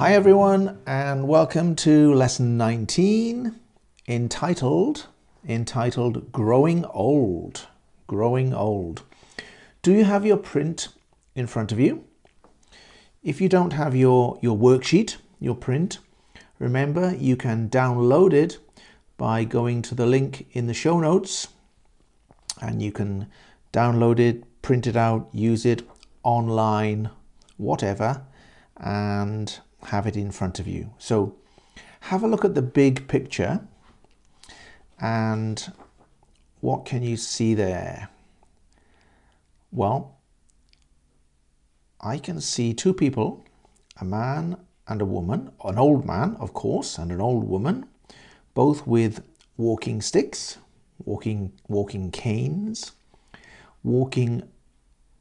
Hi, everyone, and welcome to lesson 19 entitled entitled Growing Old. Growing Old. Do you have your print in front of you? If you don't have your, your worksheet, your print, remember you can download it by going to the link in the show notes and you can download it, print it out, use it online, whatever, and have it in front of you. So have a look at the big picture and what can you see there? Well, I can see two people, a man and a woman, an old man, of course, and an old woman, both with walking sticks, walking walking canes, walking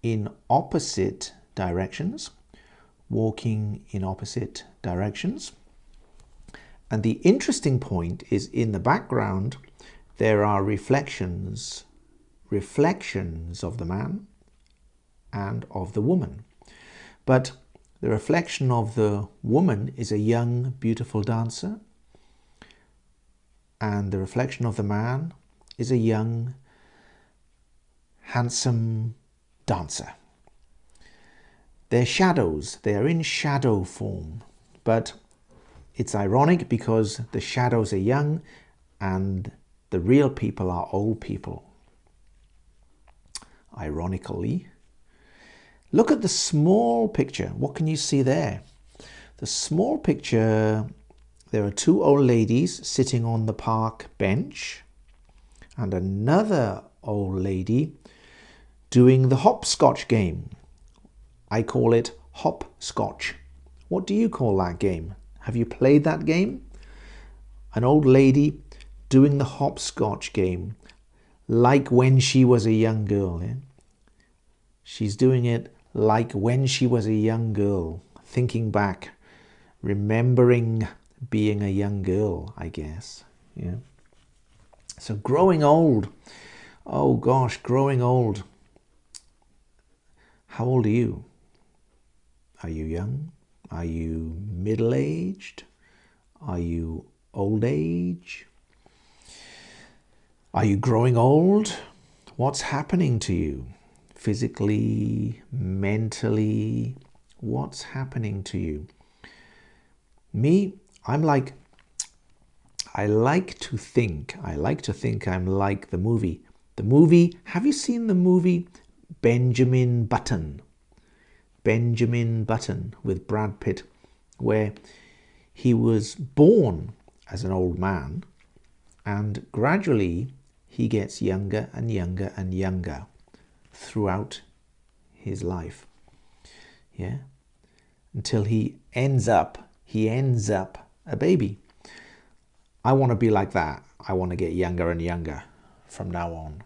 in opposite directions, walking in opposite directions. And the interesting point is in the background, there are reflections, reflections of the man and of the woman. But the reflection of the woman is a young, beautiful dancer, and the reflection of the man is a young, handsome dancer. They're shadows, they are in shadow form, but it's ironic because the shadows are young and the real people are old people. Ironically, look at the small picture. What can you see there? The small picture, there are two old ladies sitting on the park bench and another old lady doing the hopscotch game. I call it hopscotch. What do you call that game? Have you played that game? An old lady doing the hopscotch game like when she was a young girl. Yeah? She's doing it like when she was a young girl, thinking back, remembering being a young girl, I guess. Yeah. So growing old. Oh gosh, growing old. How old are you? Are you young? Are you middle aged? Are you old age? Are you growing old? What's happening to you? Physically, mentally? What's happening to you? Me, I'm like, I like to think, I like to think I'm like the movie. The movie, have you seen the movie Benjamin Button? Benjamin Button with Brad Pitt, where he was born as an old man and gradually he gets younger and younger and younger throughout his life. Yeah? Until he ends up, he ends up a baby. I want to be like that. I want to get younger and younger from now on.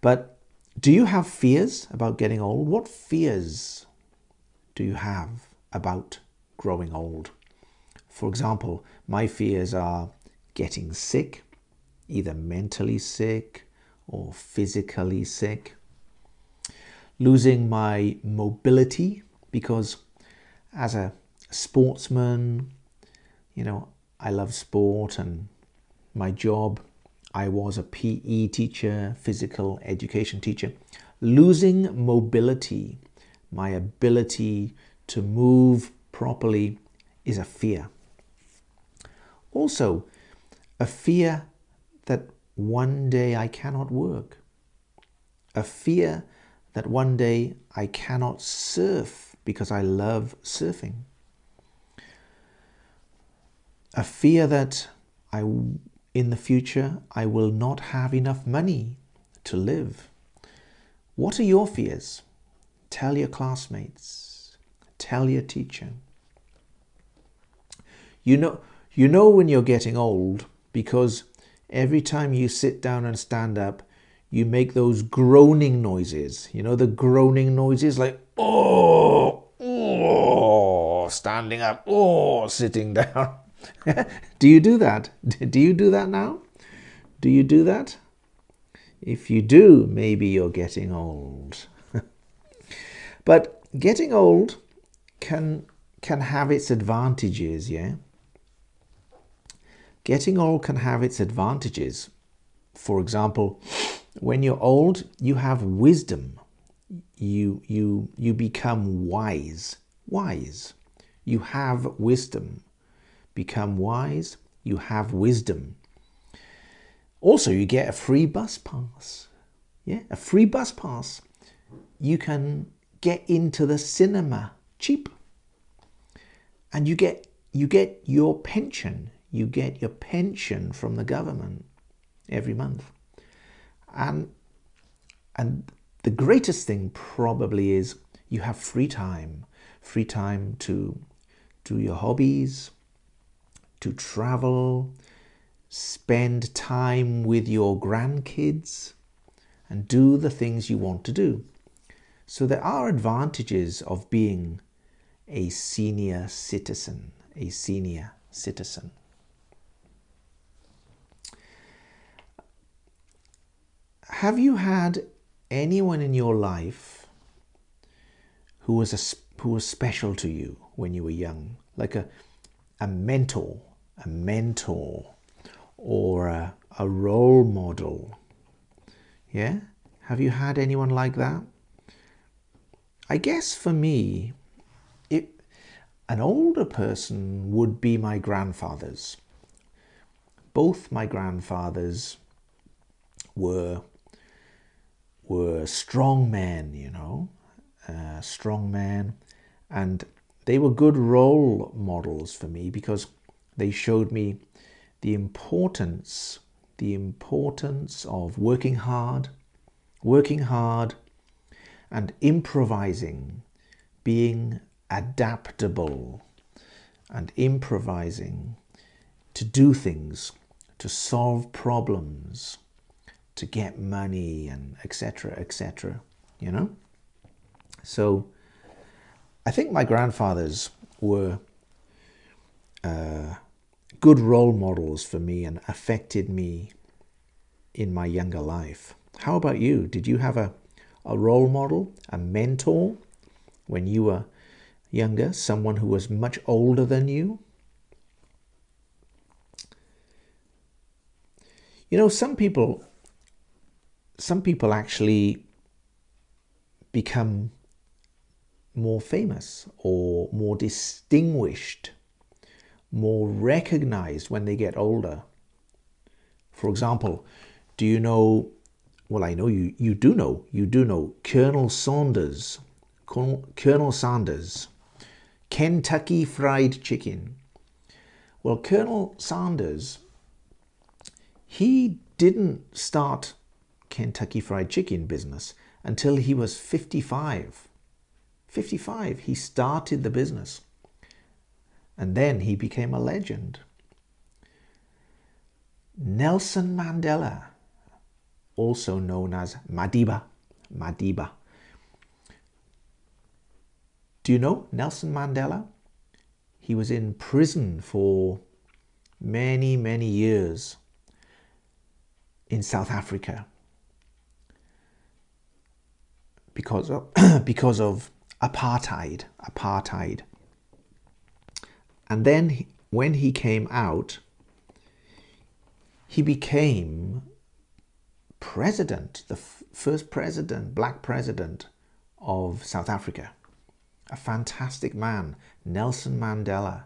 But do you have fears about getting old? What fears do you have about growing old? For example, my fears are getting sick, either mentally sick or physically sick, losing my mobility because as a sportsman, you know, I love sport and my job I was a PE teacher, physical education teacher. Losing mobility, my ability to move properly, is a fear. Also, a fear that one day I cannot work. A fear that one day I cannot surf because I love surfing. A fear that I in the future, I will not have enough money to live. What are your fears? Tell your classmates. Tell your teacher. You know, you know when you're getting old because every time you sit down and stand up, you make those groaning noises. You know the groaning noises like oh, oh, standing up, oh, sitting down. do you do that? Do you do that now? Do you do that? If you do, maybe you're getting old. but getting old can can have its advantages, yeah? Getting old can have its advantages. For example, when you're old, you have wisdom. You you you become wise. Wise. You have wisdom. Become wise, you have wisdom. Also, you get a free bus pass. Yeah, a free bus pass. You can get into the cinema cheap. And you get you get your pension. You get your pension from the government every month. And and the greatest thing probably is you have free time. Free time to do your hobbies, to travel, spend time with your grandkids, and do the things you want to do. So there are advantages of being a senior citizen, a senior citizen. Have you had anyone in your life who was a, who was special to you when you were young, like a a mentor, a mentor, or a, a role model? Yeah, have you had anyone like that? I guess for me, it, an older person would be my grandfathers. Both my grandfathers were were strong men, you know, uh, strong men, and they were good role models for me because they showed me the importance the importance of working hard, working hard, and improvising, being adaptable and improvising to do things, to solve problems, to get money, and etc. etc. You know? So I think my grandfathers were uh, good role models for me and affected me in my younger life. How about you? Did you have a a role model, a mentor when you were younger, someone who was much older than you? You know, some people some people actually become more famous or more distinguished, more recognized when they get older. For example, do you know well, I know you, you do know, you do know Colonel Sanders, Colonel, Colonel Sanders, Kentucky Fried Chicken. Well, Colonel Sanders, he didn't start Kentucky Fried Chicken business until he was 55. 55, he started the business. And then he became a legend. Nelson Mandela, also known as Madiba. Madiba. Do you know Nelson Mandela? He was in prison for many, many years in South Africa because of, because of apartheid. Apartheid. And then when he came out, he became president, the f- first president, black president of South Africa. A fantastic man, Nelson Mandela.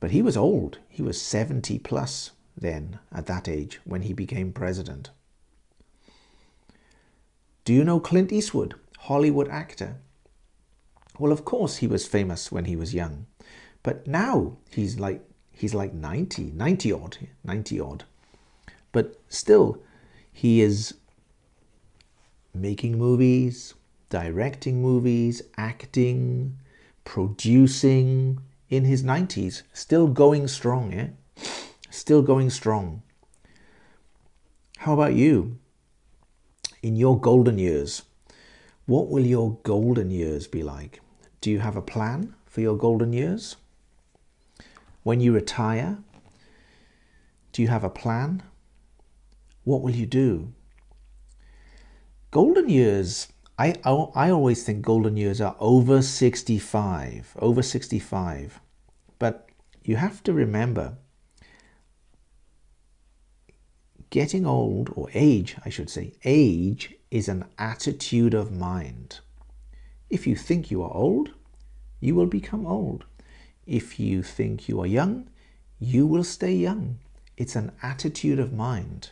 But he was old. He was 70 plus then, at that age, when he became president. Do you know Clint Eastwood, Hollywood actor? Well, of course he was famous when he was young, but now he's like he's like 90, 90 odd, 90 odd. But still, he is making movies, directing movies, acting, producing in his 90s, still going strong, yeah? Still going strong. How about you? In your golden years, what will your golden years be like? Do you have a plan for your golden years? When you retire, do you have a plan what will you do? Golden years I, I always think golden years are over 65, over 65. But you have to remember getting old, or age, I should say, age is an attitude of mind. If you think you are old, you will become old. If you think you are young, you will stay young. It's an attitude of mind.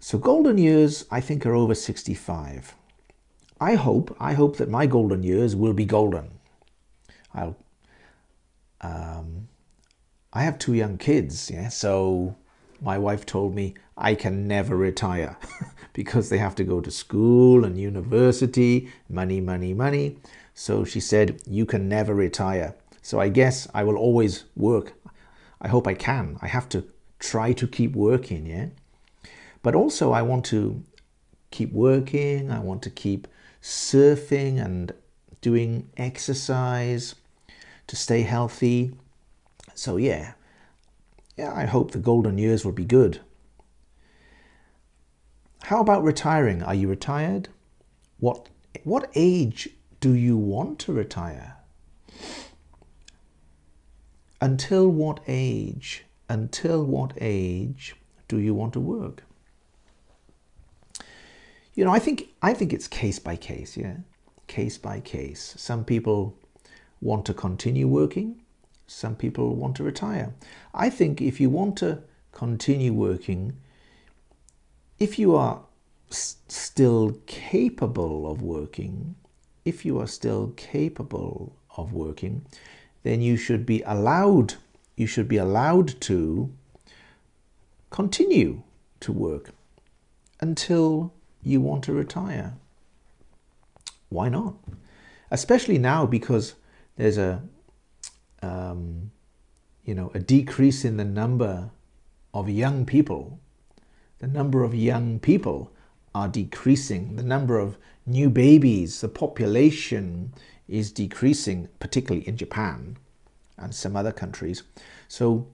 So golden years, I think, are over 65. I hope, I hope that my golden years will be golden. I'll, um, I have two young kids, yeah, so my wife told me I can never retire because they have to go to school and university, money, money, money. So she said, You can never retire. So I guess I will always work. I hope I can. I have to try to keep working, yeah. But also, I want to keep working, I want to keep surfing and doing exercise to stay healthy. So, yeah, yeah, I hope the golden years will be good. How about retiring? Are you retired? What, what age do you want to retire? Until what age? Until what age do you want to work? you know, I think I think it's case by case, yeah, case by case. Some people want to continue working, some people want to retire. I think if you want to continue working, if you are still capable of working, if you are still capable of working, then you should be allowed you should be allowed to continue to work until you want to retire. Why not? Especially now because there's a um, you know a decrease in the number of young people. The number of young people are decreasing. The number of new babies, the population is decreasing, particularly in Japan and some other countries. So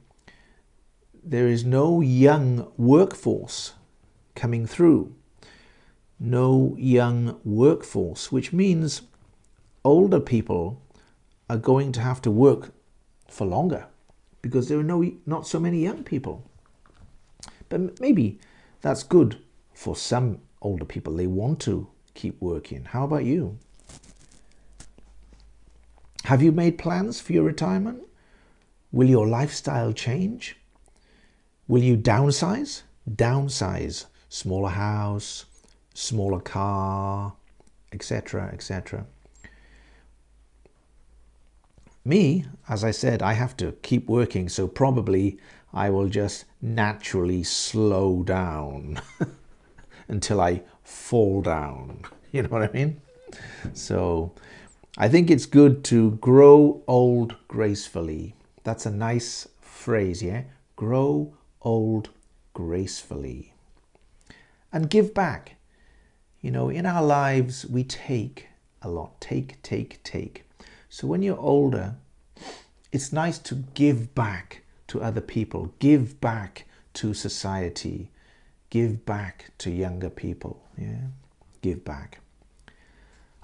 there is no young workforce coming through no young workforce, which means older people are going to have to work for longer because there are no not so many young people. But maybe that's good for some older people. They want to keep working. How about you? Have you made plans for your retirement? Will your lifestyle change? Will you downsize? Downsize. Smaller house, smaller car, etc., etc. Me, as I said, I have to keep working, so probably I will just naturally slow down until I fall down. You know what I mean? So I think it's good to grow old gracefully. That's a nice phrase, yeah? Grow old gracefully. And give back. You know, in our lives, we take a lot. Take, take, take. So when you're older, it's nice to give back to other people, give back to society, give back to younger people. Yeah, give back.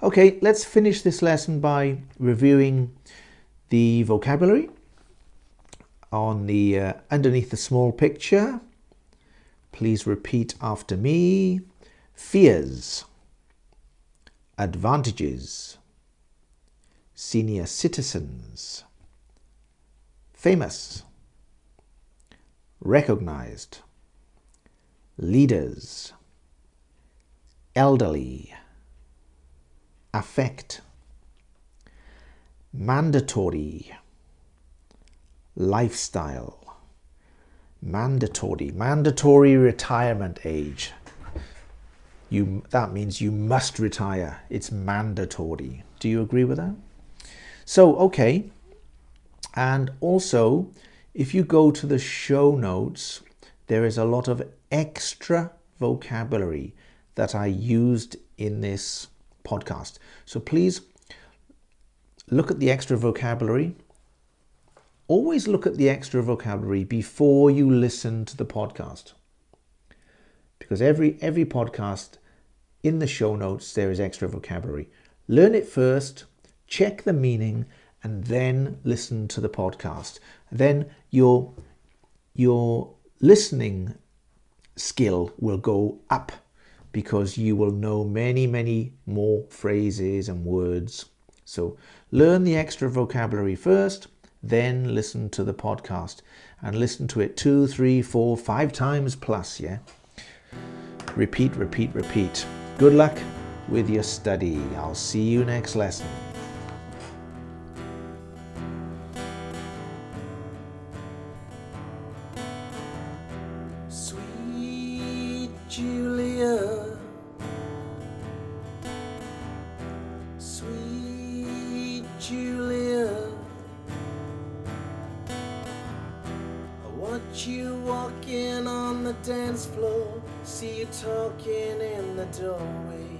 Okay, let's finish this lesson by reviewing the vocabulary on the uh, underneath the small picture. Please repeat after me fears, advantages, senior citizens, famous, recognized, leaders, elderly, affect, mandatory, lifestyle, mandatory, mandatory retirement age. You that means you must retire. It's mandatory. Do you agree with that? So, okay. And also, if you go to the show notes, there is a lot of extra vocabulary that I used in this podcast. So please look at the extra vocabulary. Always look at the extra vocabulary before you listen to the podcast because every every podcast in the show notes there is extra vocabulary. Learn it first, check the meaning, and then listen to the podcast. Then your your listening skill will go up because you will know many, many more phrases and words. So learn the extra vocabulary first, then listen to the podcast and listen to it two, three, four, five times plus, yeah? Repeat, repeat, repeat. Good luck with your study. I'll see you next lesson. Sweet Julia, sweet Julia, I watch you walking on the dance floor, see you talking in the doorway.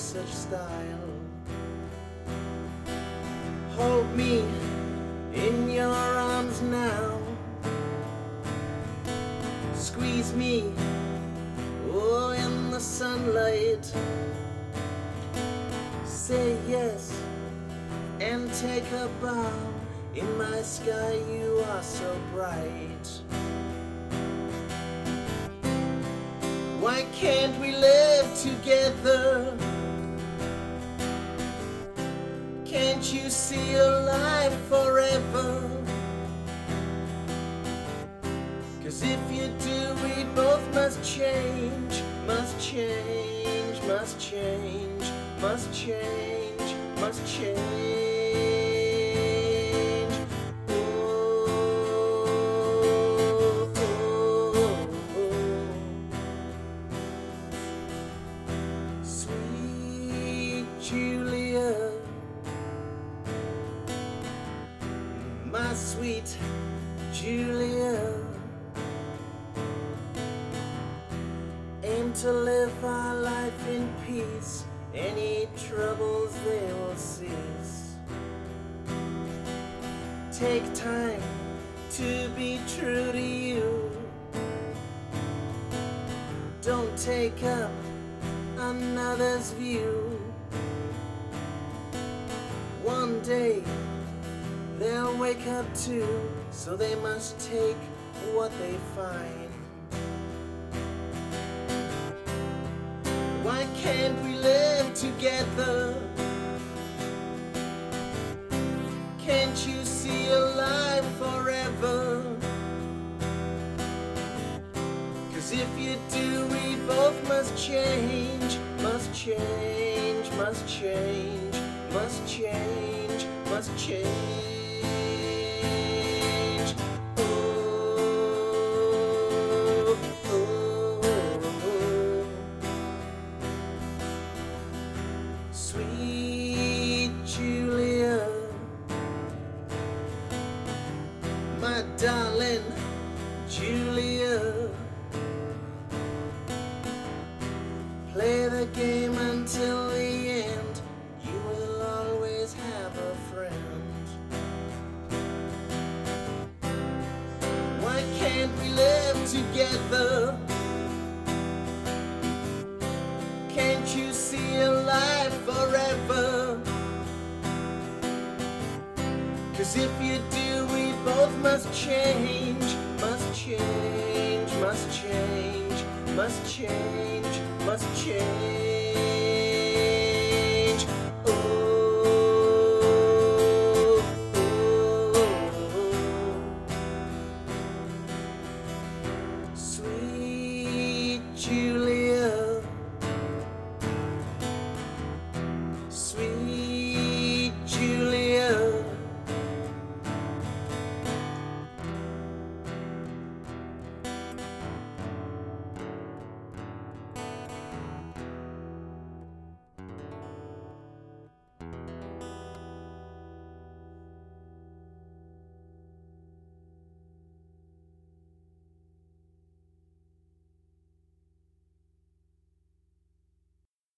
Such style. Hold me in your arms now, squeeze me, oh, in the sunlight. Say yes and take a bow. In my sky, you are so bright. Why can't we live together? See your life forever? Cause if you do, we both must change, must change, must change, must change, our life in peace, any troubles they will cease. Take time to be true to you. Don't take up another's view. One day they'll wake up too, so they must take what they find. Cause do, we both must change, must change, must change, must change, must change. The game until the end. You will always have a friend. Why can't we live together? Can't you see a life forever? Cause if you do, we both must change, must change, must change, must change, change.